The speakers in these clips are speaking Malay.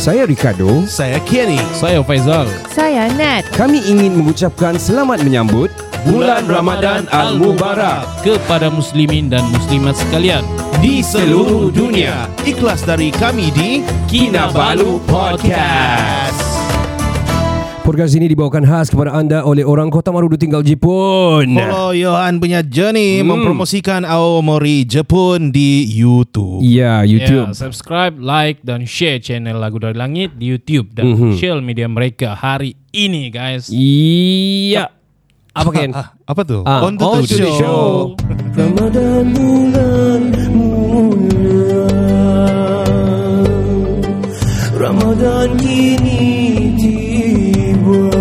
Saya Ricardo. Saya Kenny. Saya Faizal. Saya Nat. Kami ingin mengucapkan selamat menyambut Bulan Ramadan Al-Mubarak kepada muslimin dan muslimat sekalian di seluruh dunia. Ikhlas dari kami di Kinabalu Podcast. Podcast ini dibawakan khas kepada anda oleh orang Kota Marudu tinggal Jepun. Follow Johan punya journey Hmm. mempromosikan Aomori Jepun di YouTube. Ya, YouTube. Ya, subscribe, like dan share channel Lagu Dari Langit di YouTube dan Mhm. social media mereka hari ini guys. Iya. Apa Ken? Apa tuh? Ah, On the to the show. show. Ramadan bulan mulia Ramadan kini one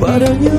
para mí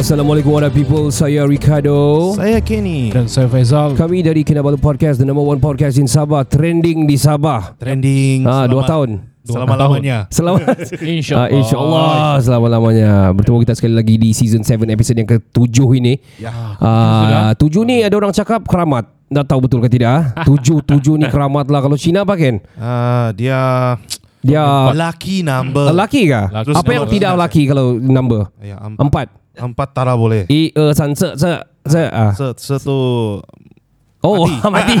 Assalamualaikum warahmatullahi people Saya Ricardo Saya Kenny. Dan saya Faizal. Kami dari Kinabalu Podcast The number one podcast in Sabah Trending di Sabah Trending. Ah, Dua selamat- tahun Selama-lamanya. Selamat InsyaAllah. Ah, InsyaAllah Selama-lamanya Bertemu kita sekali lagi Di season 7 Episode yang ke-7 ini Ya. Ah, Tujuh ni ada orang cakap keramat Tak tahu betul ke tidak ah? Tujuh Tujuh ni keramat lah Kalau Cina apa Ken? Ah, dia Dia lucky number. Lelaki kah? Laki. Apa yang tidak lelaki Kalau number? Ya, empat. Empat Empat tara boleh. I, E, san, se, se, se ah. Se, satu Oh mati,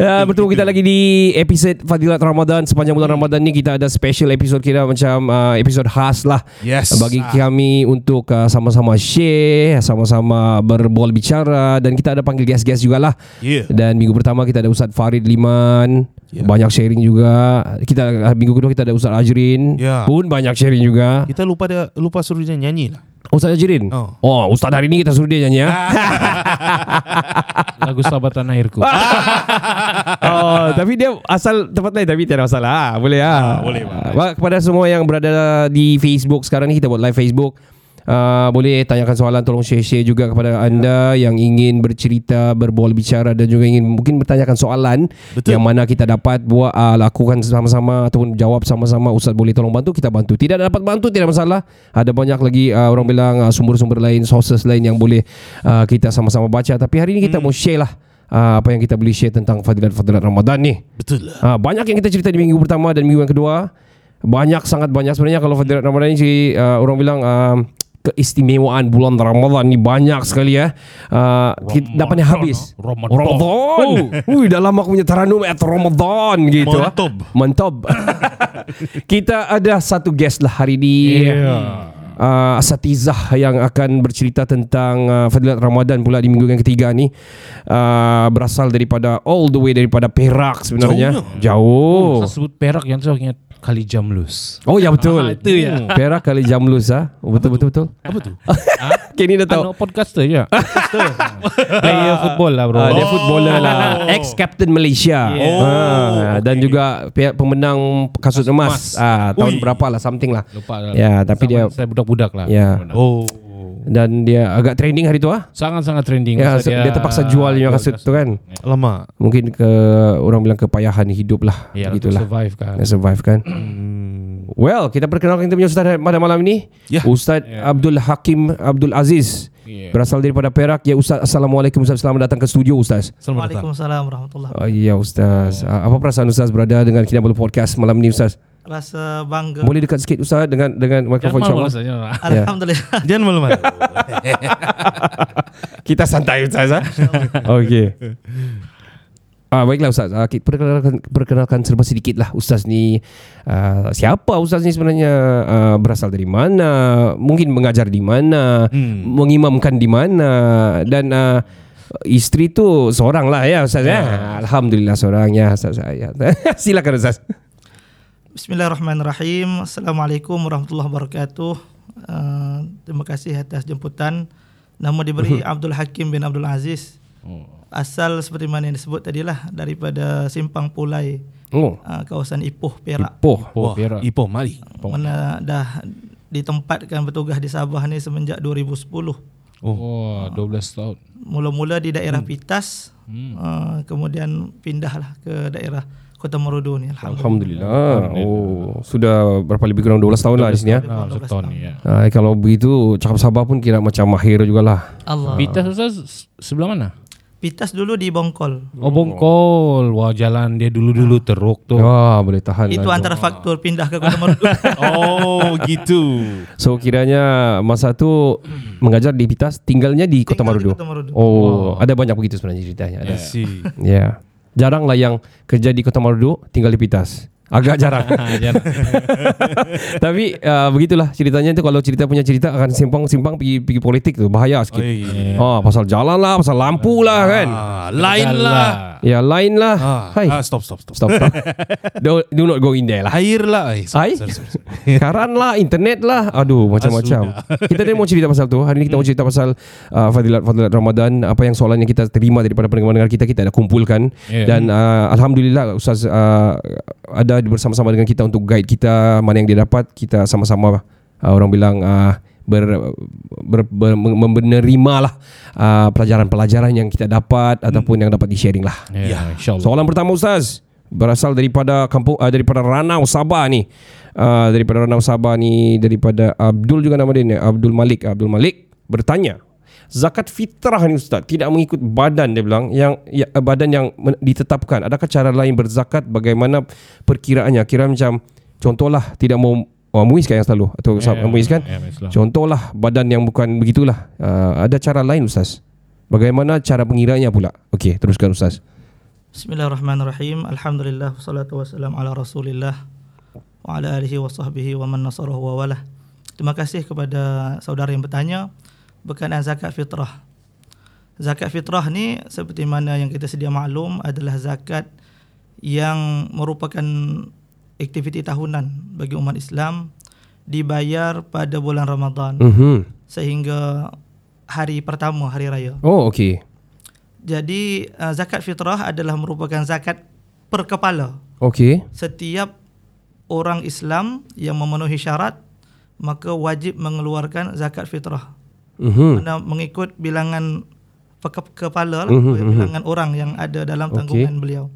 ya, Bertemu kita lagi di episod Fadilat Ramadan Sepanjang bulan Ramadan ni Kita ada special episode kita Macam uh, episod khas lah Yes. Bagi kami untuk uh, sama-sama share Sama-sama berbual bicara Dan kita ada panggil guest-guest jugalah Yeah. Dan minggu pertama kita ada Ustaz Farid Liman Ya. Banyak sharing juga Kita Minggu kedua kita ada Ustaz Ajrin Ya. Pun banyak sharing juga Kita lupa dia lupa suruh dia nyanyi lah. Ustaz Ajrin Oh. oh Ustaz hari ni kita suruh dia nyanyi ya Lagu Sahabat Tanah Airku. oh, tapi dia asal tempat lain tapi tiada masalah. Ah, boleh ah. boleh, boleh. Ah, kepada semua yang berada di Facebook sekarang ni kita buat live Facebook. Uh, boleh tanyakan soalan tolong share-share juga kepada anda yang ingin bercerita, berbual bicara dan juga ingin mungkin bertanyakan soalan Betul. yang mana kita dapat buat uh, lakukan sama-sama ataupun jawab sama-sama ustaz boleh tolong bantu kita bantu. Tidak dapat bantu tidak masalah. Ada banyak lagi uh, orang bilang uh, sumber-sumber lain, sources lain yang boleh uh, kita sama-sama baca tapi hari ini kita mau share lah uh, apa yang kita boleh share tentang fadilat-fadilat Ramadan ni. Betul lah. Ha, banyak yang kita cerita di minggu pertama dan minggu yang kedua. Banyak sangat banyak sebenarnya kalau Fadilat Ramadan ni uh, orang bilang uh, keistimewaan bulan Ramadan ni banyak sekali ya. Uh, dapatnya habis. Ramadan. Ramadan. Ui, dah lama aku punya taranum at Ramadan gitu. ah. Mantap. Mantap. kita ada satu guest lah hari ni. Yeah. Uh, asatizah yang akan bercerita tentang uh, Fadilat Ramadan pula di minggu yang ketiga ni uh, berasal daripada all the way daripada Perak sebenarnya. Jauh. Saya sebut Perak yang saya ingat Kali Jamlus. Oh ya betul. Ah, itu ya. Perak kali Jamlus ah. Oh, betul betul betul. Apa tuh? Kenny dah tahu. Ano podcaster je. Player football lah bro. Ah, dia Oh. footballer lah. Ex Captain Malaysia. Yeah. Ah, dan juga pihak pemenang kasut emas. emas. Ah, tahun Ui. berapa lah something lah. Lupa lah. Ya, tapi Zaman dia- saya budak-budak lah. Ya. Oh. Dan dia agak trending hari tu ah. Sangat-sangat trending. Ya, Masa dia, terpaksa jual dia kasut tu kan. Lama. Mungkin ke orang bilang kepayahan hidup lah. Ya, Begitulah. untuk survive kan. Nak survive kan. Well, kita perkenalkan kita punya ustaz pada malam ini. Ya. Ustaz Abdul Hakim Abdul Aziz. Ya. Berasal daripada Perak. Ya Ustaz, Assalamualaikum Ustaz. Selamat datang ke studio Ustaz. Selamat datang. Waalaikumsalam warahmatullahi Oh, ya Ustaz. Oh. Apa perasaan Ustaz berada dengan Kinabalu Podcast malam ini Ustaz? Rasa bangga. Boleh dekat sikit Ustaz dengan dengan mikrofon insyaAllah. saja. Alhamdulillah. Jangan malu-malu. Kita santai Ustaz ah. Okey. Ah baiklah Ustaz. Ah, kita perkenalkan perkenalkan serba sedikit lah Ustaz ni. Ah, siapa Ustaz ni sebenarnya? Ah, berasal dari mana? Mungkin mengajar di mana? Hmm. Mengimamkan di mana? Dan ah, isteri tu seorang lah ya Ustaz ya. Alhamdulillah seorang ya Ustaz. Ya. Silakan Ustaz. Bismillahirrahmanirrahim. Assalamualaikum warahmatullahi wabarakatuh. Uh, terima kasih atas jemputan. Nama diberi Abdul Hakim bin Abdul Aziz. Asal seperti mana yang disebut tadi lah daripada Simpang Pulai, Oh. uh, kawasan Ipoh, Perak. Poh. Oh, Wah, Perak. Ipoh, mari. Mana dah ditempatkan bertugas di Sabah ni semenjak 2010. Oh, 12 tahun. Mula-mula di daerah Pitas, Hmm. uh, kemudian pindahlah ke daerah Kota Merudu ni. Alhamdulillah. Alhamdulillah. Oh, sudah berapa lebih kurang 12 tahun lah di sini ya. Ah, 12 setahun ni ya. Ah, kalau begitu cakap sabar pun kira macam mahir jugalah. Allah. Pitas Ustaz sebelah mana? Pitas dulu di Bongkol. Oh, Bongkol. Wah, jalan dia dulu-dulu teruk tu. Wah, boleh tahan. Itu lah. antara faktor pindah ke Kota Merudu. Oh, gitu. So kiranya masa tu mengajar di Pitas, tinggalnya di Kota Tinggal di. Kota Marudu. Oh, ada banyak begitu sebenarnya ceritanya. Ada. I see. Ya. Jaranglah yang kerja di Kota Marudu tinggal di Pitas. Agak jarang. Ah. Tapi uh, begitulah ceritanya tu kalau cerita punya cerita akan simpang-simpang pergi pergi politik tu bahaya sikit. Oi. Oh, pasal jalan lah, pasal lampu lah kan. Ah, lain lah. Ya, lain lah. Ah, Hai. ah, stop, stop, stop. Stop, stop. do, do not go in there lah. Air lah. Eh, Ai? sorry, sorry, sorry. Karan lah, internet lah. Aduh, macam-macam. Kita ni mau cerita pasal tu. Hari ni kita mau cerita pasal uh, fadilat-fadilat Ramadan. Apa yang soalan yang kita terima daripada pendengar-pendengar kita, kita ada kumpulkan. Ya. Dan uh, Alhamdulillah Ustaz uh, ada bersama-sama dengan kita untuk guide kita mana yang dia dapat. Kita sama-sama uh, orang bilang uh, ber, ber, ber, menerima lah uh, pelajaran-pelajaran yang kita dapat ataupun yang dapat di-sharing lah. Ya, insyaAllah. Soalan pertama Ustaz berasal daripada kampung uh, daripada Ranau Sabah ni. Uh, daripada Ranau Sabah ni daripada Abdul juga nama dia ni Abdul Malik Abdul Malik bertanya Zakat fitrah ni Ustaz tidak mengikut badan dia bilang yang ya, uh, badan yang men- ditetapkan. Adakah cara lain berzakat bagaimana perkiraannya? Kira macam contohlah tidak mau oh, Muiz kan yang selalu atau Ya, yeah, Muiz kan? ya, Islam. Contohlah badan yang bukan begitulah. Uh, ada cara lain Ustaz. Bagaimana cara pengiranya pula? Okey, teruskan Ustaz. Bismillahirrahmanirrahim. Alhamdulillah wassalatu wassalamu ala Rasulillah wa ala alihi wa sahbihi wa man nasarahu wa walah. Terima kasih kepada saudara yang bertanya berkenaan zakat fitrah. Zakat fitrah ni seperti mana yang kita sedia maklum adalah zakat yang merupakan aktiviti tahunan bagi umat Islam dibayar pada bulan Ramadan Mhm. sehingga hari pertama hari raya. Oh, okey. Jadi uh, zakat fitrah adalah merupakan zakat per kepala. Okey. Setiap orang Islam yang memenuhi syarat maka wajib mengeluarkan zakat fitrah. Mhm. Mana mengikut bilangan pe- kepala lah, Mhm, bilangan orang yang ada dalam tanggungan beliau.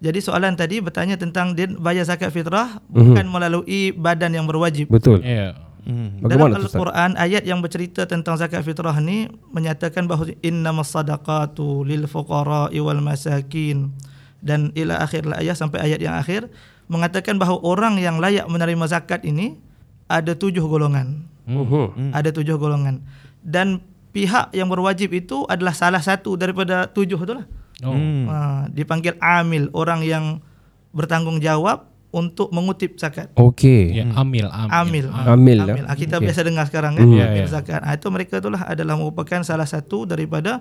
Jadi soalan tadi bertanya tentang dia bayar zakat fitrah Mhm. bukan melalui badan yang berwajib. Betul. Ya. Hmm. Bagaimana Dalam? Al-Quran ayat yang bercerita tentang zakat fitrah ni menyatakan bahawa innamas sadaqatu lil fuqara'i wal masakin dan ila akhir ayat sampai ayat yang akhir mengatakan bahawa orang yang layak menerima zakat ini ada tujuh golongan. Mhm. Ada tujuh golongan. Dan pihak yang berwajib itu adalah salah satu daripada tujuh itulah. Oh. Hmm. Ha, dipanggil amil, orang yang bertanggungjawab untuk mengutip zakat. Okey. Ya, amil, amil. Amil. Amil lah. Ah, kita Okey. biasa dengar sekarang kan Hmm. mm. Ya, ya. zakat. Ah itu mereka itulah adalah merupakan salah satu daripada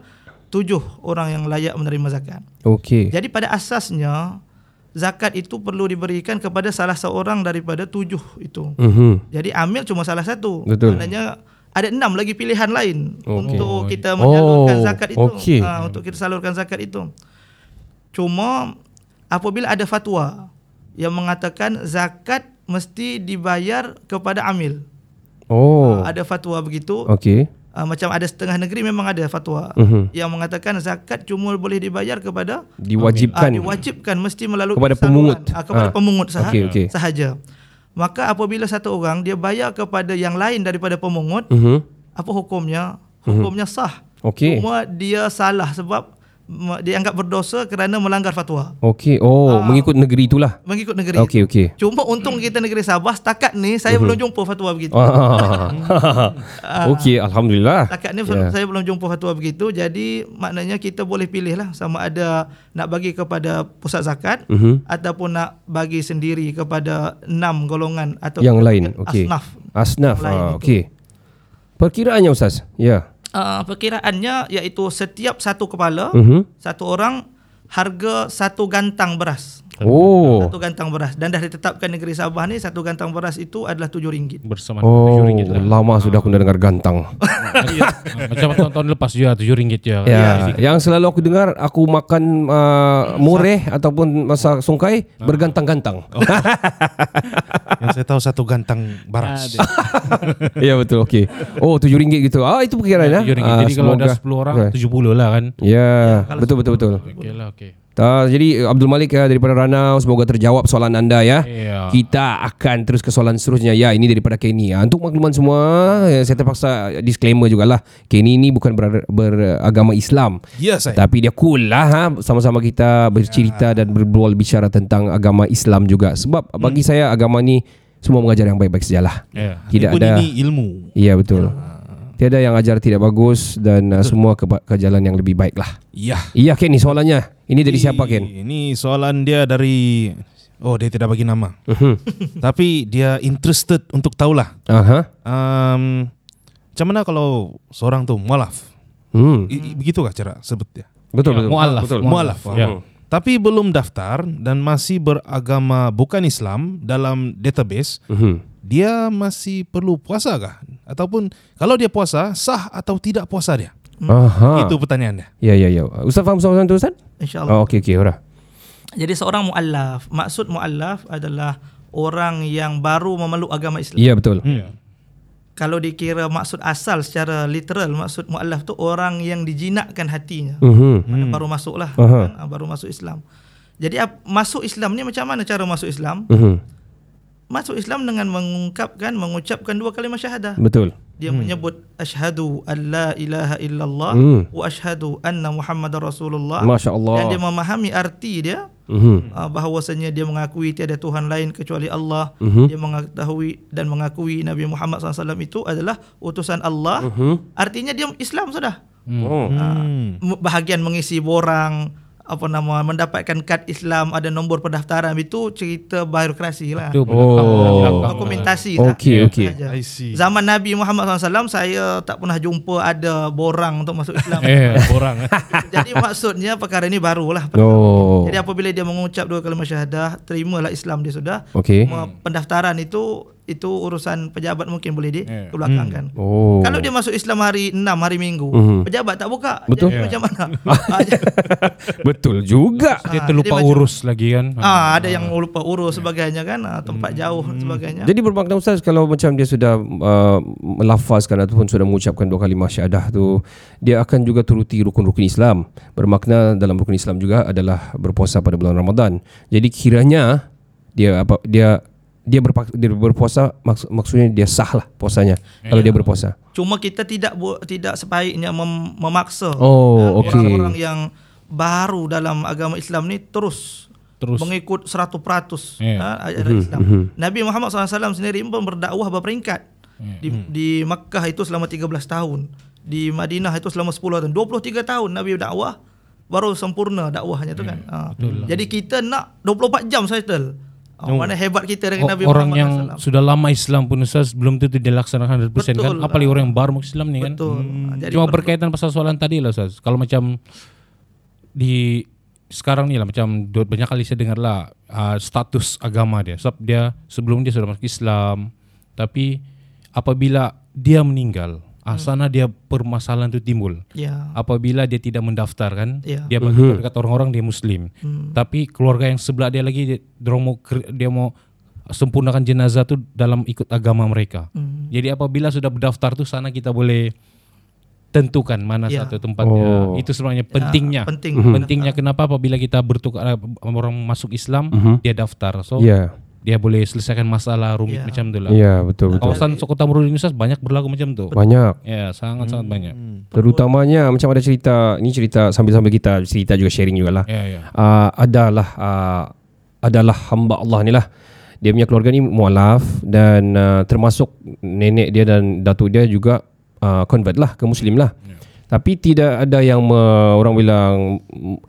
tujuh orang yang layak menerima zakat. Okey. Jadi pada asasnya zakat itu perlu diberikan kepada salah seorang daripada tujuh itu. Mhm. Jadi amil cuma salah satu. Betul. Maknanya ada enam lagi pilihan lain Okey. untuk kita menyalurkan Oh, zakat itu. okey. Ah, untuk kita salurkan zakat itu. Cuma apabila ada fatwa yang mengatakan zakat mesti dibayar kepada amil. Oh. Ah, ada fatwa begitu. Okey. Uh, macam ada setengah negeri memang ada fatwa Mhm. yang mengatakan zakat cuma boleh dibayar kepada Diwajibkan. diwajibkan mesti melalui Kepada pemungut. ah, kepada Ah. pemungut sahaja, Okey, okey. sahaja. Maka apabila satu orang dia bayar kepada yang lain daripada pemungut, Mhm. apa hukumnya? Hukumnya sah. Okey. Cuma dia salah sebab dianggap berdosa kerana melanggar fatwa Okey. Oh, mengikut negeri itulah. mengikut negeri. Okey, okey. Cuma untung kita negeri Sabah setakat ni saya belum jumpa fatwa begitu. Ah. Okey, alhamdulillah. Setakat ni Ya. saya belum jumpa fatwa begitu. Jadi maknanya kita boleh pilih lah sama ada nak bagi kepada pusat zakat Mhm. ataupun nak bagi sendiri kepada enam golongan atau Yang lain. Okey. asnaf. Asnaf. Ah, okey. Perkiraannya Ustaz. Ya. Uh, perkiraannya iaitu setiap satu kepala Mhm. satu orang harga satu gantang beras. Oh. Satu gantang beras dan dah ditetapkan negeri Sabah ni satu gantang beras itu adalah RM7. Bersama Oh, RM7 lah. lama sudah aku dah dengar gantang. Ya. Macam tahun-tahun lepas juga RM7 ya. Ya, yang selalu aku dengar aku makan uh, mureh ataupun masak sungkai bergantang-gantang. Yang saya tahu satu gantang baras. ya betul okey. Oh RM7 gitu. Ah itu perkiraan ya. RM7. Ah, Jadi kalau ada semoga- 10 orang Okay. 70 lah kan. Ya, betul betul betul. Okey lah okey. Uh, jadi Abdul Malik ya, daripada Ranau semoga terjawab soalan anda ya. Ya. Kita akan terus ke soalan seterusnya. Ya, ini daripada Kenny. Ha, untuk makluman semua, ya, saya terpaksa disclaimer jugalah. Kenny ini bukan ber, beragama Islam. Ya saya. Tapi dia cool lah ha? Sama-sama kita bercerita dan berbual bicara tentang agama Islam juga Sebab bagi saya agama ni Semua mengajar yang baik-baik sajalah Ya. Tidak Pun ada ini ilmu. Iya betul Tiada yang ajar tidak bagus Dan uh, semua ke, ke jalan yang lebih baik lah Ya. Iya Ken ni soalannya Ini dari siapa Ken? Ini soalan dia dari Oh dia tidak bagi nama. Mhm. Tapi dia interested untuk tahulah. Aha. Um, macam mana kalau seorang tu mualaf? Hmm. I- Begitukah cara sebut dia? Betul Ya, betul mu'alaf. Betul Mualaf. Ya. Tapi belum daftar dan masih beragama bukan Islam dalam database, Mhm. dia masih perlu puasa kah? Ataupun kalau dia puasa, sah atau tidak puasa dia? Aha. Itu pertanyaannya. Ya ya ya Ustaz faham soalan tu Ustaz? InsyaAllah. Oh, okey okey ora. Jadi seorang muallaf, maksud muallaf adalah orang yang baru memeluk agama Islam. Iya betul Ya. Kalau dikira maksud asal secara literal, maksud muallaf tu orang yang dijinakkan hatinya. Mhm. Mana baru masuk lah Aha. kan? Ah, baru masuk Islam. Jadi ap- masuk Islam ni macam mana cara masuk Islam? Mhm. Masuk Islam dengan mengungkapkan mengucapkan dua kalimah syahadah. Betul Dia menyebut asyhadu an la ilaha illallah Hmm. wa asyhadu anna muhammadar rasulullah. Masya Dan dia memahami arti dia Mhm. uh, bahawasanya dia mengakui tiada Tuhan lain kecuali Allah. Mhm. Dia mengetahui dan mengakui Nabi Muhammad SAW itu adalah utusan Allah. Mhm. Artinya dia Islam sudah. Oh. Hmm. M- Bahagian mengisi borang apa nama mendapatkan kad Islam ada nombor pendaftaran itu cerita birokrasi lah. Itu Oh. Dokumentasi lah. Okey okey. I see. Zaman Nabi Muhammad SAW saya tak pernah jumpa ada borang untuk masuk Islam. Eh, orang. Jadi maksudnya perkara ini barulah. Oh Jadi apabila dia mengucap dua kalimah syahadah, terimalah Islam dia sudah. Okey Pendaftaran itu itu urusan pejabat mungkin boleh di Ya. belakangkan. Oh Kalau dia masuk Islam hari 6 hari Minggu, Mhm. pejabat tak buka. Betul. Jadi macam mana? Ah, Betul juga Dia Ah, terlupa macam- urus lagi kan. ah, ada yang lupa urus sebagainya kan, ah, tempat jauh sebagainya. Jadi bermakna Ustaz kalau macam dia sudah uh, melafazkan ataupun sudah mengucapkan dua kalimah syahadah tu dia akan juga turuti rukun-rukun Islam. Bermakna dalam rukun Islam juga adalah berpuasa pada bulan Ramadan. Jadi kiranya dia apa dia dia, berpak, dia berpuasa maksud, maksudnya dia sah lah puasanya kalau dia berpuasa. Cuma kita tidak bu- tidak sebaiknya mem- memaksa Oh, ah, okey. orang-orang yang baru dalam agama Islam ni terus Terus. mengikut 100% Ya. ha, ajaran Islam. Nabi Muhammad SAW sendiri pun berdakwah berperingkat. Di, di Makkah itu selama 13 tahun. Di Madinah itu selama 10 tahun. 23 tahun Nabi berdakwah baru sempurna dakwahnya tu kan. Ha. Jadi kita nak 24 jam settle. Oh, mana hebat kita dengan Nabi orang Muhammad yang SAW. sudah lama Islam pun Ustaz belum tentu dia laksanakan 100% kan. Betul. Apalagi orang yang baru masuk Islam ni kan. Betul. Ha, Jadi Cuma per- berkaitan pasal soalan tadi lah Ustaz. Kalau macam di sekarang ni lah macam banyak kali saya dengar lah uh, status agama dia. Sebab dia sebelum dia sudah masuk Islam tapi apabila dia meninggal ah, sana dia permasalahan itu timbul. Ya. Apabila dia tidak mendaftar kan, Ya. dia bagi dekat orang-orang dia Muslim. Hmm. Tapi keluarga yang sebelah dia lagi dia, dia mau dia mau sempurnakan jenazah tu dalam ikut agama mereka. Hmm. Jadi apabila sudah berdaftar tu sana kita boleh tentukan mana Ya. satu tempatnya. Oh. Itu sebenarnya pentingnya. penting. Pentingnya kenapa apabila kita bertukar orang masuk Islam Mhm. dia daftar. So Ya. Dia boleh selesaikan masalah rumit Ya. macam tu lah. Ya, betul betul. Kawasan Kota Merudin Ustaz banyak berlaku macam tu. Banyak. Ya, sangat-sangat banyak. Terutamanya macam ada cerita, ni cerita sambil-sambil kita cerita juga sharing jugalah. Ya, ya. uh, adalah uh, adalah hamba Allah ni lah. Dia punya keluarga ni mualaf dan uh, termasuk nenek dia dan datuk dia juga uh, convert lah ke muslim lah. Tapi tidak ada yang me, orang bilang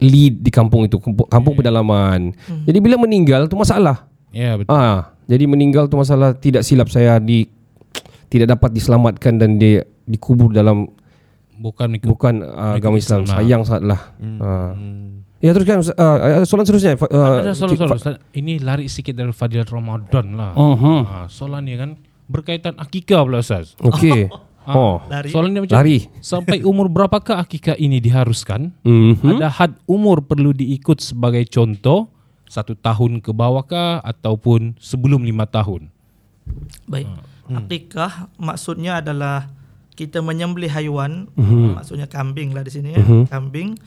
lead di kampung itu, kampung, kampung pedalaman. Jadi bila meninggal tu masalah. Ya, betul. Ah, jadi meninggal tu masalah tidak silap saya di tidak dapat diselamatkan dan dia dikubur dalam Bukan ikut bukan uh, agama Islam. Islam lah. Sayang sangatlah. Ah. Ya teruskan uh, soalan seterusnya. Uh, ada soalan-soalan Ustaz. Ini lari sikit dari Fadil Ramadan lah. Uh-huh. Ha, soalan ni kan berkaitan akikah pula Ustaz. Okey. Oh. Lari. Soalan dia macam Lari. sampai umur berapakah akikah ini diharuskan? Mhm. Ada had umur perlu diikut sebagai contoh satu tahun ke bawahkah ataupun sebelum lima tahun? Baik. Akikah maksudnya adalah kita menyembelih haiwan, Mhm. maksudnya kambing lah di sini ya, kambing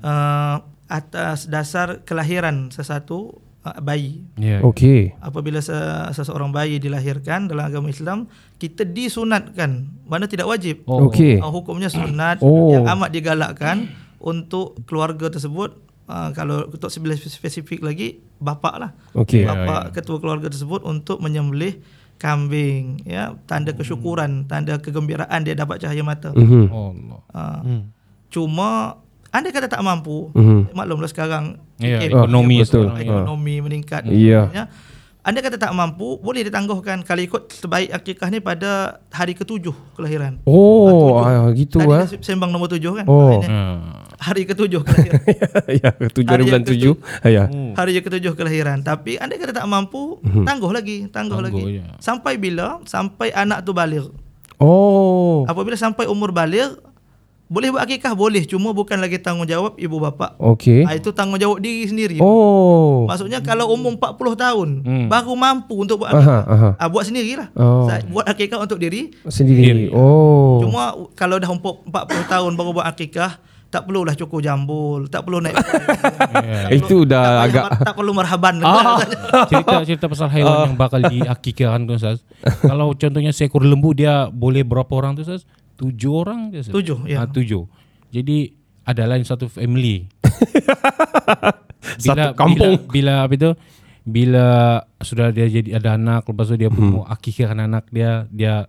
uh, atas dasar kelahiran sesuatu uh, bayi. Ya. Okey. Apabila se- seseorang bayi dilahirkan dalam agama Islam, kita disunatkan, mana tidak wajib. Oh. Okey. Uh, hukumnya sunat Oh. yang amat digalakkan untuk keluarga tersebut uh, kalau untuk spesifik spesifik lagi bapak lah. Okey. Ya, Bapak ketua keluarga tersebut untuk menyembelih kambing ya tanda kesyukuran, tanda kegembiraan dia dapat cahaya mata. Mhm. Oh Allah. Uh, Cuma anda kata tak mampu, Mhm. maklumlah sekarang Ya, fikir ekonomi dunia betul. bersejarah, ekonomi meningkat. Ya. Ya. Anda kata tak mampu, boleh ditangguhkan kalau ikut sebaik akikah ni pada hari ketujuh kelahiran. Oh, ah, gitu Tadi ah. dah sembang nombor tujuh kan? Oh. Ha. Hari ketujuh kelahiran. ya, tujuh Hari bulan tujuh. Ya. hari yang ketujuh kelahiran. Tapi anda kata tak mampu, tangguh lagi, tangguh, Tangguh, lagi. ya. Sampai bila? Sampai anak tu balik. Oh. Apabila sampai umur balik, boleh buat akikah? Boleh. Cuma bukan lagi tanggungjawab ibu bapa. Okey. Ah, itu tanggungjawab diri sendiri. Oh. Maksudnya kalau umur 40 tahun Hmm. baru mampu untuk buat Aha, akikah. aha. Ah, buat sendirilah. Oh. Saya buat akikah untuk diri. Sendiri. Oh. Cuma kalau dah umur 40 tahun baru buat akikah, tak perlulah cukur jambul, tak perlu naik. Ya. Itu dah tak agak tak perlu marhaban. Ah. cerita cerita pasal haiwan yang bakal diakikahkan tu Ustaz. Kalau contohnya seekor lembu dia boleh berapa orang tu Ustaz? Tujuh orang je Ustaz. Tujuh, ya. Ah, tujuh. Jadi ada lain satu family. Satu kampung. Bila, bila apa itu? Bila sudah dia jadi ada anak, lepas tu dia pun mau akikahkan anak dia, dia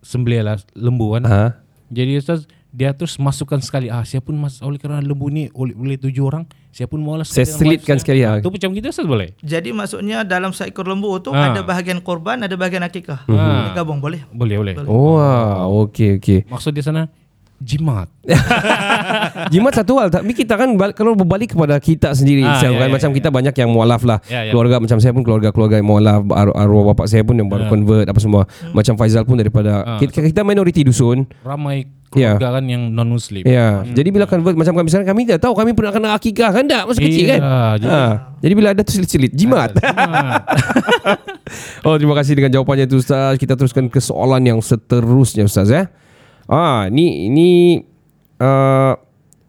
sembelih lah lembu kan. Ha. Jadi Ustaz dia terus masukkan sekali ah siapa pun mas oleh kerana lembu ni oleh, boleh tujuh orang siapa pun maulah Saya selitkan sekali ah. tu macam gitu Ustaz boleh Jadi maksudnya dalam seekor lembu tu Ah. ada bahagian korban, ada bahagian akikah. Ah. Gabung boleh. boleh boleh Oh, ah, okey okey. maksud di sana jimat Jimat satu hal Tapi kita kan Kalau berbalik kepada kita sendiri Ah, Islam ya, kan ya, Macam ya. kita banyak yang mualaf lah Ya, ya. Keluarga macam saya pun Keluarga-keluarga yang mualaf ar- Arwah bapak saya pun Yang baru Ya. convert Apa semua Macam Faizal pun daripada Ah. kita, kita minoriti dusun ramai Ya. keluarga kan yang non muslim Ya Jadi bila convert Macam kami misalnya Kami tak tahu Kami pernah kena akikah kan tak Masa kecil kan jadi- ha. Jadi bila ada tu selit-selit Jimat Jimat. Oh terima kasih dengan jawapannya tu Ustaz Kita teruskan ke soalan yang seterusnya Ustaz ya Ah, ni ini uh,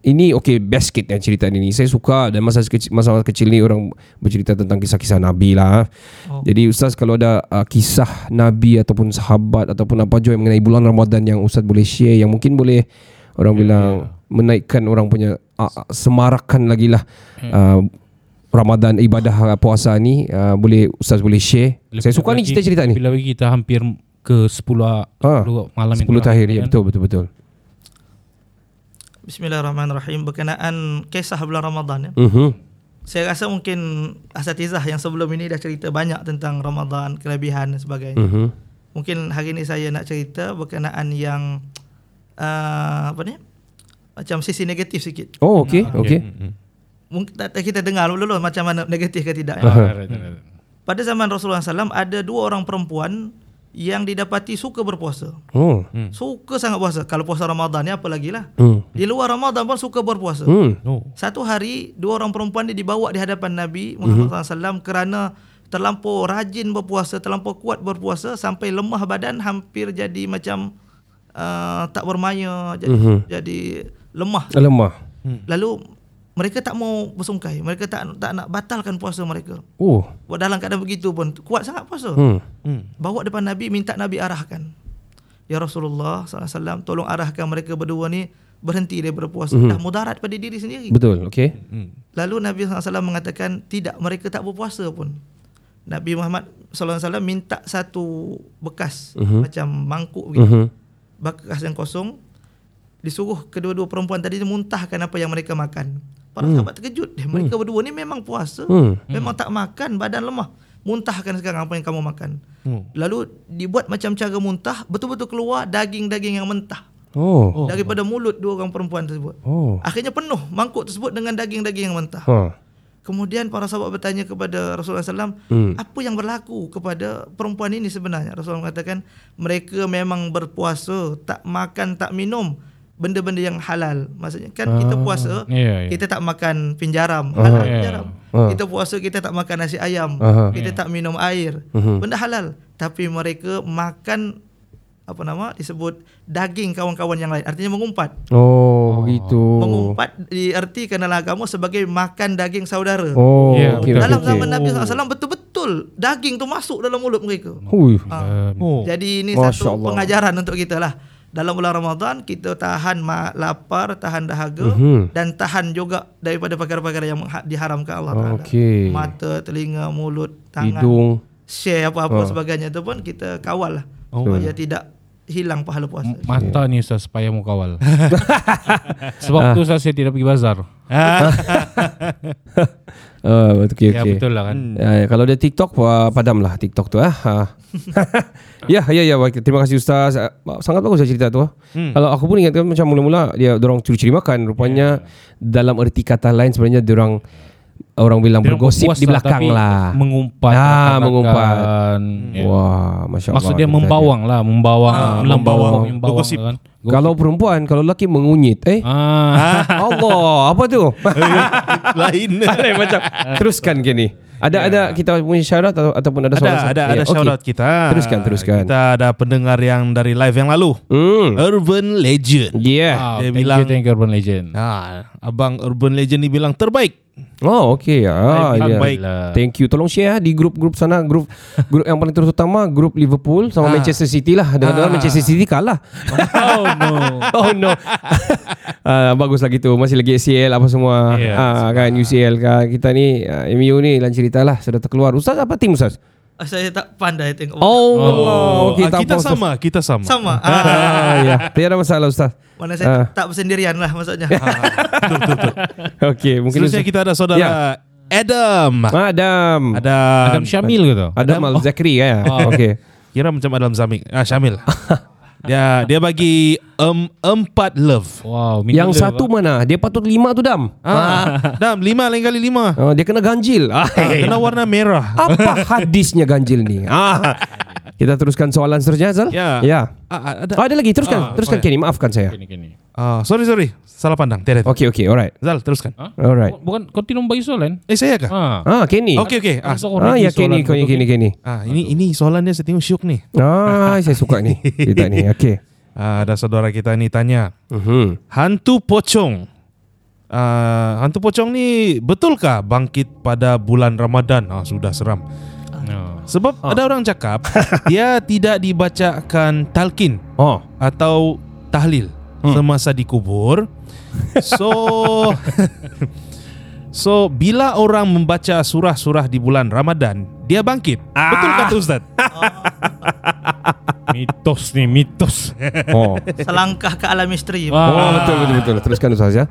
ini okey best kit yang cerita ni. Saya suka dan masa kecil masa kecil ni orang bercerita tentang kisah-kisah nabi lah. Oh. Jadi ustaz kalau ada uh, kisah nabi ataupun sahabat ataupun apa jua yang mengenai bulan Ramadan yang ustaz boleh share yang mungkin boleh orang bilang menaikkan orang punya uh, semarakan lagi lah uh, Ramadan ibadah puasa ni uh, boleh ustaz boleh share. Saya suka ni Lagi- cerita-cerita ni. Bila lagi kita hampir ke 10 Ah, malam 10 tahir ya betul betul betul. Bismillahirrahmanirrahim berkenaan kisah bulan Ramadan ya. Mhm. Saya rasa mungkin asatizah yang sebelum ini dah cerita banyak tentang Ramadan, kelebihan dan sebagainya. Mhm. Mungkin hari ini saya nak cerita berkenaan yang uh, apa ni? Macam sisi negatif sikit. Oh okey okey. Hmm, Mungkin kita dengar dulu macam mana negatif ke tidak. Ya. hmm. Pada zaman Rasulullah SAW ada dua orang perempuan yang didapati suka berpuasa. Oh. Suka sangat puasa. Kalau puasa Ramadan ni apa lagi lah. Hmm. Di luar Ramadan pun suka berpuasa. Hmm. Oh. Satu hari dua orang perempuan ni dibawa di hadapan Nabi Muhammad SAW kerana terlampau rajin berpuasa, terlampau kuat berpuasa sampai lemah badan hampir jadi macam uh, tak bermaya, jadi, Mhm. jadi lemah. Lemah. Lalu mereka tak mau bersungkai. Mereka tak tak nak batalkan puasa mereka. Oh. Buat dalam keadaan begitu pun kuat sangat puasa. Hmm. Hmm. Bawa depan Nabi minta Nabi arahkan. Ya Rasulullah SAW tolong arahkan mereka berdua ni berhenti daripada puasa. Mhm. Dah mudarat pada diri sendiri. Betul. Okay. Hmm. Lalu Nabi SAW mengatakan tidak mereka tak berpuasa pun. Nabi Muhammad SAW minta satu bekas Mhm. macam mangkuk begitu. Mhm. Bekas yang kosong disuruh kedua-dua perempuan tadi muntahkan apa yang mereka makan. Para Hmm. sahabat terkejut. Eh, mereka berdua ni memang puasa. Hmm. Memang tak makan, badan lemah. Muntahkan sekarang apa yang kamu makan. Hmm. Lalu dibuat macam cara muntah, betul-betul keluar daging-daging yang mentah Oh. daripada mulut dua orang perempuan tersebut. Oh. Akhirnya penuh mangkuk tersebut dengan daging-daging yang mentah. Ha. Kemudian para sahabat bertanya kepada Rasulullah SAW, Hmm. apa yang berlaku kepada perempuan ini sebenarnya? Rasulullah mengatakan, mereka memang berpuasa, tak makan, tak minum benda-benda yang halal. Maksudnya kan kita puasa, Ya, ya. kita tak makan pinjaram, Ah. halal Ya. pinjaram. Ah. Kita puasa, kita tak makan nasi ayam, Aha. kita tak minum air. Mhm. Benda halal. Tapi mereka makan apa nama disebut daging kawan-kawan yang lain artinya mengumpat Oh, begitu. mengumpat diartikan dalam agama sebagai makan daging saudara Oh, Ya, okey, okey, dalam okey. zaman Nabi SAW betul-betul daging tu masuk dalam mulut mereka. Hui. Ha. Oh. Jadi ini Masya satu Allah. pengajaran untuk kita lah. Dalam bulan Ramadan kita tahan lapar, tahan dahaga Mhm. dan tahan juga daripada perkara-perkara yang diharamkan Allah Taala. Okey. Mata, telinga, mulut, tangan, Hidung. share apa-apa Ha. sebagainya tu pun kita kawal lah. Oh. Supaya tidak hilang pahala puasa. Mata ni Ustaz supaya mu kawal. Sebab tu Ustaz saya tidak pergi bazar. Ah, okey Ya okey. betul lah kan. Ya, kalau dia TikTok uh, padam lah TikTok tu ah. Ha. ya ya ya baik. Terima kasih ustaz. Ah, Sangat bagus cerita tu. ah. Hmm. Kalau aku pun ingatkan macam mula-mula dia orang curi-curi makan. Rupanya dalam erti kata lain sebenarnya dia orang orang bilang Dia bergosip berpuasa di belakang tapi lah. Mengumpat. Ah, makan-makan. mengumpat. Ya. Wah, masya Allah. Maksud dia Kita- membawang lah, membawang, Ah, membawang, membawang. membawang Bergosip. kan. Kalau perempuan, kalau lelaki mengunyit, eh? Ah, Allah, apa tu? Lain. Lain macam. Teruskan kini. Ada ada kita punya syarat atau ataupun ada Ada soalan? ada Ya, ada okey. shout out kita. Teruskan, teruskan. Kita ada pendengar yang dari live yang lalu. Hmm. Urban Legend. Yeah. ah, Dia thank bilang- you, thank you Urban Legend. Ah, abang Urban Legend ni bilang terbaik. Oh, okey. Ah, ya. baik. Thank you. Tolong share ah di grup-grup sana, grup grup yang paling terutama grup Liverpool sama Ah. Manchester City lah. Dengar-dengar Ah. Manchester City kalah. Oh no. oh no. ah, bagus lagi tu. Masih lagi ACL apa semua. Ya, ah, kan UCL kan. Kita ni ah, MU ni lain cerita lah sudah terkeluar. Ustaz apa tim Ustaz? Ah, Saya tak pandai tengok. Oh, Oh, okey ah, tak kita apa, Ustaz. sama, kita sama. Sama. Ah, Ah, ya. Tiada masalah Ustaz. mana saya Ah. tak bersendirian lah maksudnya. Okey, mungkin Seterusnya kita ada saudara Ya. Adam. Adam. Ada Adam Syamil ke tu? Adam Al Zakri ya. Oh. Okey. kira macam Adam Zamik. Ah Syamil. dia dia bagi em, empat love. Wow, Yang satu mana? Dia patut lima tu Dam. Ah, Dam lima lain kali lima. Oh, dia kena ganjil. Ah, Kena warna merah. apa hadisnya ganjil ni? Ah. Kita teruskan soalan seterusnya Zal. Ya. Ya. Ah, ada. Oh, ada lagi teruskan. Ah, teruskan sorry. Kenny, maafkan saya. Kini kini. Ah, sorry sorry. Salah pandang. Teret. Okey okey, alright. Zal teruskan. Ha? Alright. Bukan continue bagi soalan. Eh saya kah? Ah. Ah, Kenny. Okey okey. Ah, Ah, ya Kenny, Kenny, Kenny, Kenny. ah ini ini soalannya saya tengok syuk nih. Ah, saya suka ni. Cerita ni. Okey. Ah, ada saudara kita ni tanya, Mhm. hantu pocong. Ah, hantu pocong ni betulkah bangkit pada bulan Ramadan? Ah, sudah seram. Ah. Sebab ada orang cakap dia tidak dibacakan talqin Oh. atau tahlil semasa dikubur. So So bila orang membaca surah-surah di bulan Ramadan, dia bangkit. Betul kata Ustaz? Mitos ni, mitos. Oh. Selangkah ke alam misteri. Wah. Oh, betul betul betul. Teruskan Ustaz ya.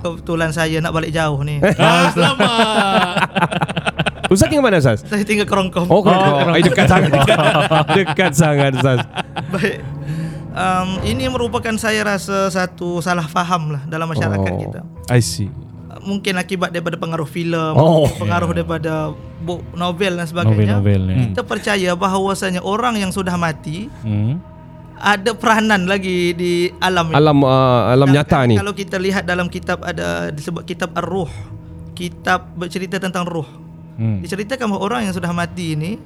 Kebetulan saya nak balik jauh ni. Ah, selamat. Ustaz tinggal mana Ustaz? saya tinggal kerongkong. Oh, oh, oh, dekat sangat. dekat sangat Ustaz. Baik. Um, ini merupakan saya rasa satu salah faham lah dalam masyarakat Oh. kita. I see. Mungkin akibat daripada pengaruh filem, Oh. pengaruh daripada buku novel dan sebagainya. Novel-novel ni. Kita percaya bahawasanya orang yang sudah mati Hmm. ada peranan lagi di alam ini. Alam uh, alam Dan nyata kalau- ni. Kalau kita lihat dalam kitab ada disebut kitab Ar-Ruh. Kitab bercerita tentang ruh. Hmm. Diceritakan bahawa orang yang sudah mati ini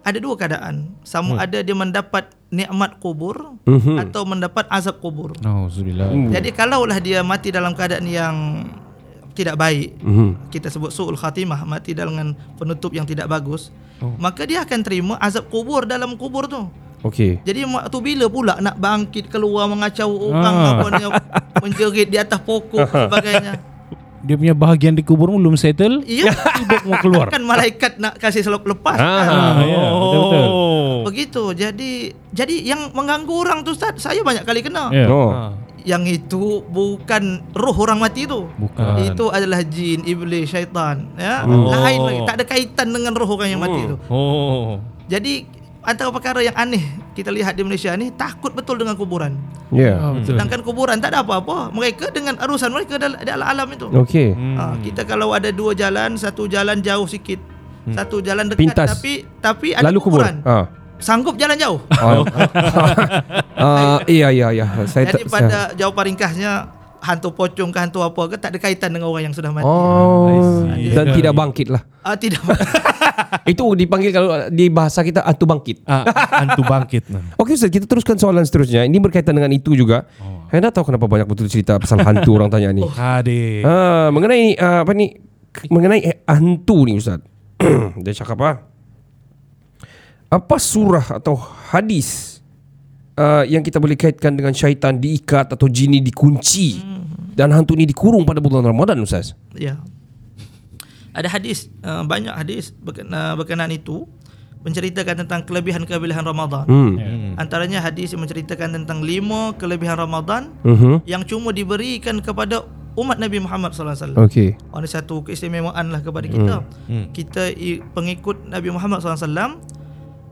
ada dua keadaan. Sama Hmm. ada dia mendapat nikmat kubur Mhm. atau mendapat azab kubur. Nauzubillah. Hmm. Jadi kalaulah dia mati dalam keadaan yang tidak baik Mhm. kita sebut suul khatimah mati dengan penutup yang tidak bagus maka dia akan terima azab kubur dalam kubur tu Okey. jadi waktu bila pula nak bangkit keluar mengacau orang Ah. apa ni menjerit di atas pokok sebagainya Dia punya bahagian di kubur belum settle. iya Tiba mau keluar. kan malaikat nak kasih selop lepas Ah. kan? Ah, ya. Oh. begitu jadi jadi yang mengganggu orang tu Ustaz saya banyak kali kena Ya. Oh. Yang itu bukan roh orang mati tu Bukan. itu adalah jin iblis syaitan ya Oh. lain lagi tak ada kaitan dengan roh orang yang mati tu Oh. jadi antara perkara yang aneh kita lihat di Malaysia ni takut betul dengan kuburan Ya. Ah, betul. sedangkan kuburan tak ada apa-apa mereka dengan arusan mereka dalam di alam itu Okey. ha, kita kalau ada dua jalan satu jalan jauh sikit satu jalan dekat Pintas. tapi tapi ada Lalu kubur. kuburan Ah. Sanggup jalan jauh Ah. Ah, iya iya iya. Saya jadi pada jawapan ringkasnya hantu pocong ke hantu apa ke tak ada kaitan dengan orang yang sudah mati Oh, see. dan tidak bangkit lah. Ah tidak. Itu dipanggil kalau di bahasa kita hantu bangkit. Ah, hantu bangkit. Nah. Okey Ustaz, kita teruskan soalan seterusnya. Ini berkaitan dengan itu juga. Saya tak tahu kenapa banyak betul cerita pasal hantu orang tanya ni. Ade. Ah, mengenai ah, apa ni? Mengenai eh, hantu ni Ustaz. Dia cakap apa? Apa surah atau hadis uh, yang kita boleh kaitkan dengan syaitan diikat atau jini dikunci dan hantu ni dikurung pada bulan Ramadan Ustaz? ya. Ada hadis uh, banyak hadis berkenaan, berkenaan itu menceritakan tentang kelebihan-kelebihan Ramadan. Hmm. Antaranya hadis yang menceritakan tentang lima kelebihan Ramadan Mhm. yang cuma diberikan kepada umat Nabi Muhammad sallallahu alaihi wasallam. Okey. Ini satu keistimewaan lah kepada kita. Hmm. Kita i- pengikut Nabi Muhammad SAW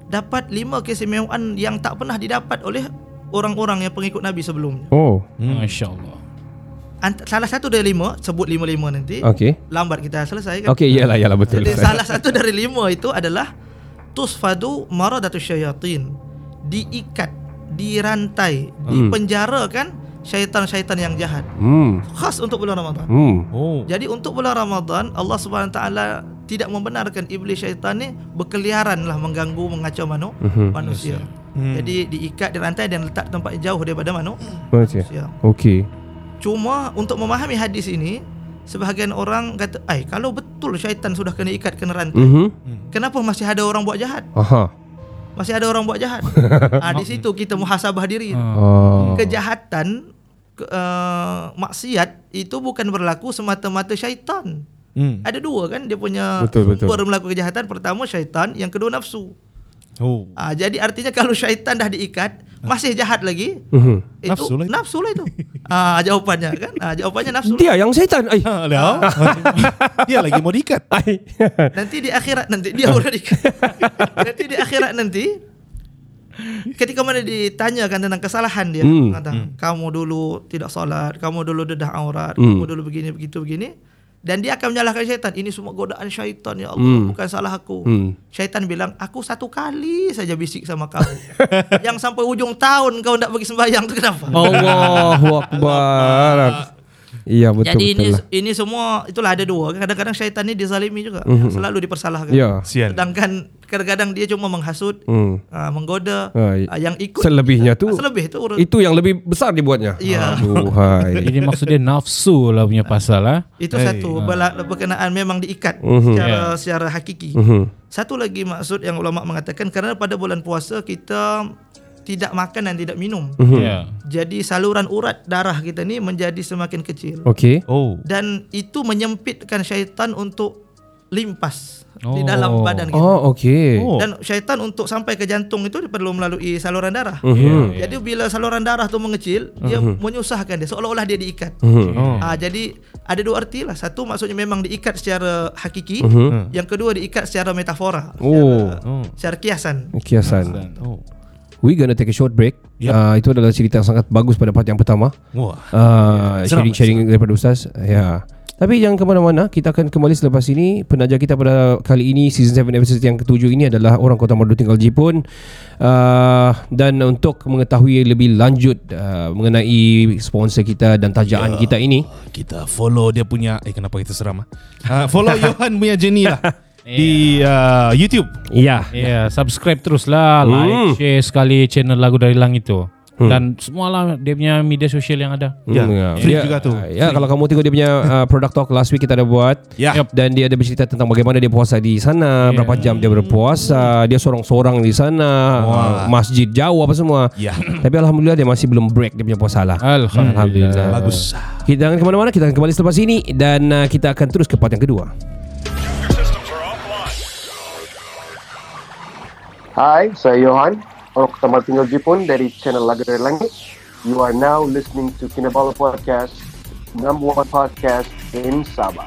dapat lima keistimewaan yang tak pernah didapat oleh orang-orang yang pengikut Nabi sebelumnya. Oh. Masya Allah. Ant- salah satu dari lima, sebut lima-lima nanti. Okey. Lambat kita selesai kan. Okey, iyalah iyalah betul. Jadi salah satu dari lima itu adalah tusfadu maradatus syayatin. Diikat, dirantai, dipenjarakan syaitan-syaitan yang jahat. Hmm. Khas untuk bulan Ramadan. Hmm. Oh. Jadi untuk bulan Ramadan Allah Subhanahu taala tidak membenarkan iblis syaitan ni berkeliaran lah mengganggu mengacau manu, Mhm. manusia. Hmm. Jadi diikat dirantai dan letak tempat yang jauh daripada manu, Okey. manusia. Okey. Cuma untuk memahami hadis ini sebahagian orang kata, "Ai, kalau betul syaitan sudah kena ikat kena rantai, Mhm. kenapa masih ada orang buat jahat? Aha. Masih ada orang buat jahat." ah di situ kita muhasabah diri. Oh. Kejahatan ke, uh, maksiat itu bukan berlaku semata-mata syaitan. Hmm. Ada dua kan dia punya Betul, betul. sumber melakukan kejahatan. Pertama syaitan, yang kedua nafsu. Oh. Ah, jadi artinya kalau syaitan dah diikat, masih jahat lagi, Mhm. itu Nafsu lah itu. nafsu lah itu. ah, jawapannya kan? Ah, jawapannya nafsu. lah. Dia yang syaitan. Ai. Ha, dah. Dia lagi mau diikat. Ai. Nanti di akhirat nanti dia udah diikat. nanti di akhirat nanti ketika mana ditanyakan tentang kesalahan dia, Hmm. kata, kamu dulu tidak solat, kamu dulu dedah aurat, Hmm. kamu dulu begini begitu begini. Dan dia akan menyalahkan syaitan. Ini semua godaan syaitan ya Allah, Hmm. bukan salah aku. Hmm. Syaitan bilang, aku satu kali saja bisik sama kau. Yang sampai ujung tahun kau nak pergi sembahyang tu kenapa? Allahu akbar. Iya betul Jadi betul. ini lah. ini semua itulah ada dua. Kadang-kadang syaitan ni dizalimi juga, Mhm. selalu dipersalahkan. Ya. Sian. Sedangkan kadang-kadang dia cuma menghasut, Hmm. uh, menggoda, i- uh, yang ikut Selebihnya tu selebih tu urut. itu yang lebih besar dibuatnya. Iya. Aduhai. Ini maksudnya nafsu lah punya pasal lah. Itu Hey. satu bela- berkenaan memang diikat Mhm. secara secara hakiki. Mhm. Satu lagi maksud yang ulama mengatakan kerana pada bulan puasa kita tidak makan dan tidak minum. Mhm. Ya. Jadi saluran urat darah kita ni menjadi semakin kecil. Okey. Oh. Dan itu menyempitkan syaitan untuk limpas di Oh. dalam badan kita. Oh okey. Oh. Dan syaitan untuk sampai ke jantung itu perlu melalui saluran darah. Mhm. Jadi bila saluran darah tu mengecil, dia menyusahkan dia seolah-olah dia diikat. Mhm. Oh. Ah jadi ada dua arti lah. Satu maksudnya memang diikat secara hakiki, Mhm. yang kedua diikat secara metafora, Oh. Oh. secara kiasan. Kiasan. Oh. We gonna take a short break. Yep. Uh, itu adalah cerita yang sangat bagus pada part yang pertama. Wah. Uh, Seram, sharing-sharing daripada Ustaz. Ya. Tapi jangan ke mana-mana. Kita akan kembali selepas ini. Penaja kita pada kali ini season 7 episode yang ketujuh ini adalah orang Kota Merdu tinggal Jepun. Uh, dan untuk mengetahui lebih lanjut uh, mengenai sponsor kita dan tajaan kita ini. Kita follow dia punya eh kenapa itu seram ah? Ah, follow Johan punya journey lah di ah, YouTube. Ya. Ya, subscribe terus lah, Hmm. like, share sekali channel lagu dari langit tu. Hmm. dan semualah dia punya media sosial yang ada. Ya, Hmm, free Dia- juga tuh. Ya, kalau kamu tengok dia punya uh, product talk last week kita ada buat. Ya. Yup. Dan dia ada bercerita tentang bagaimana dia puasa di sana, Ya. berapa jam dia berpuasa, dia seorang-seorang di sana, uh, masjid jauh apa semua. Ya. Tapi alhamdulillah dia masih belum break dia punya puasa lah. Alhamdulillah. Bagus. Kita jangan kemana-mana, kita akan kembali selepas ini dan uh, kita akan terus ke part yang kedua. Hai, saya Johan, orang pertama tinggal Jepun dari channel Laga dari Langit. You are now listening to Kinabalu Podcast, number one podcast in Sabah.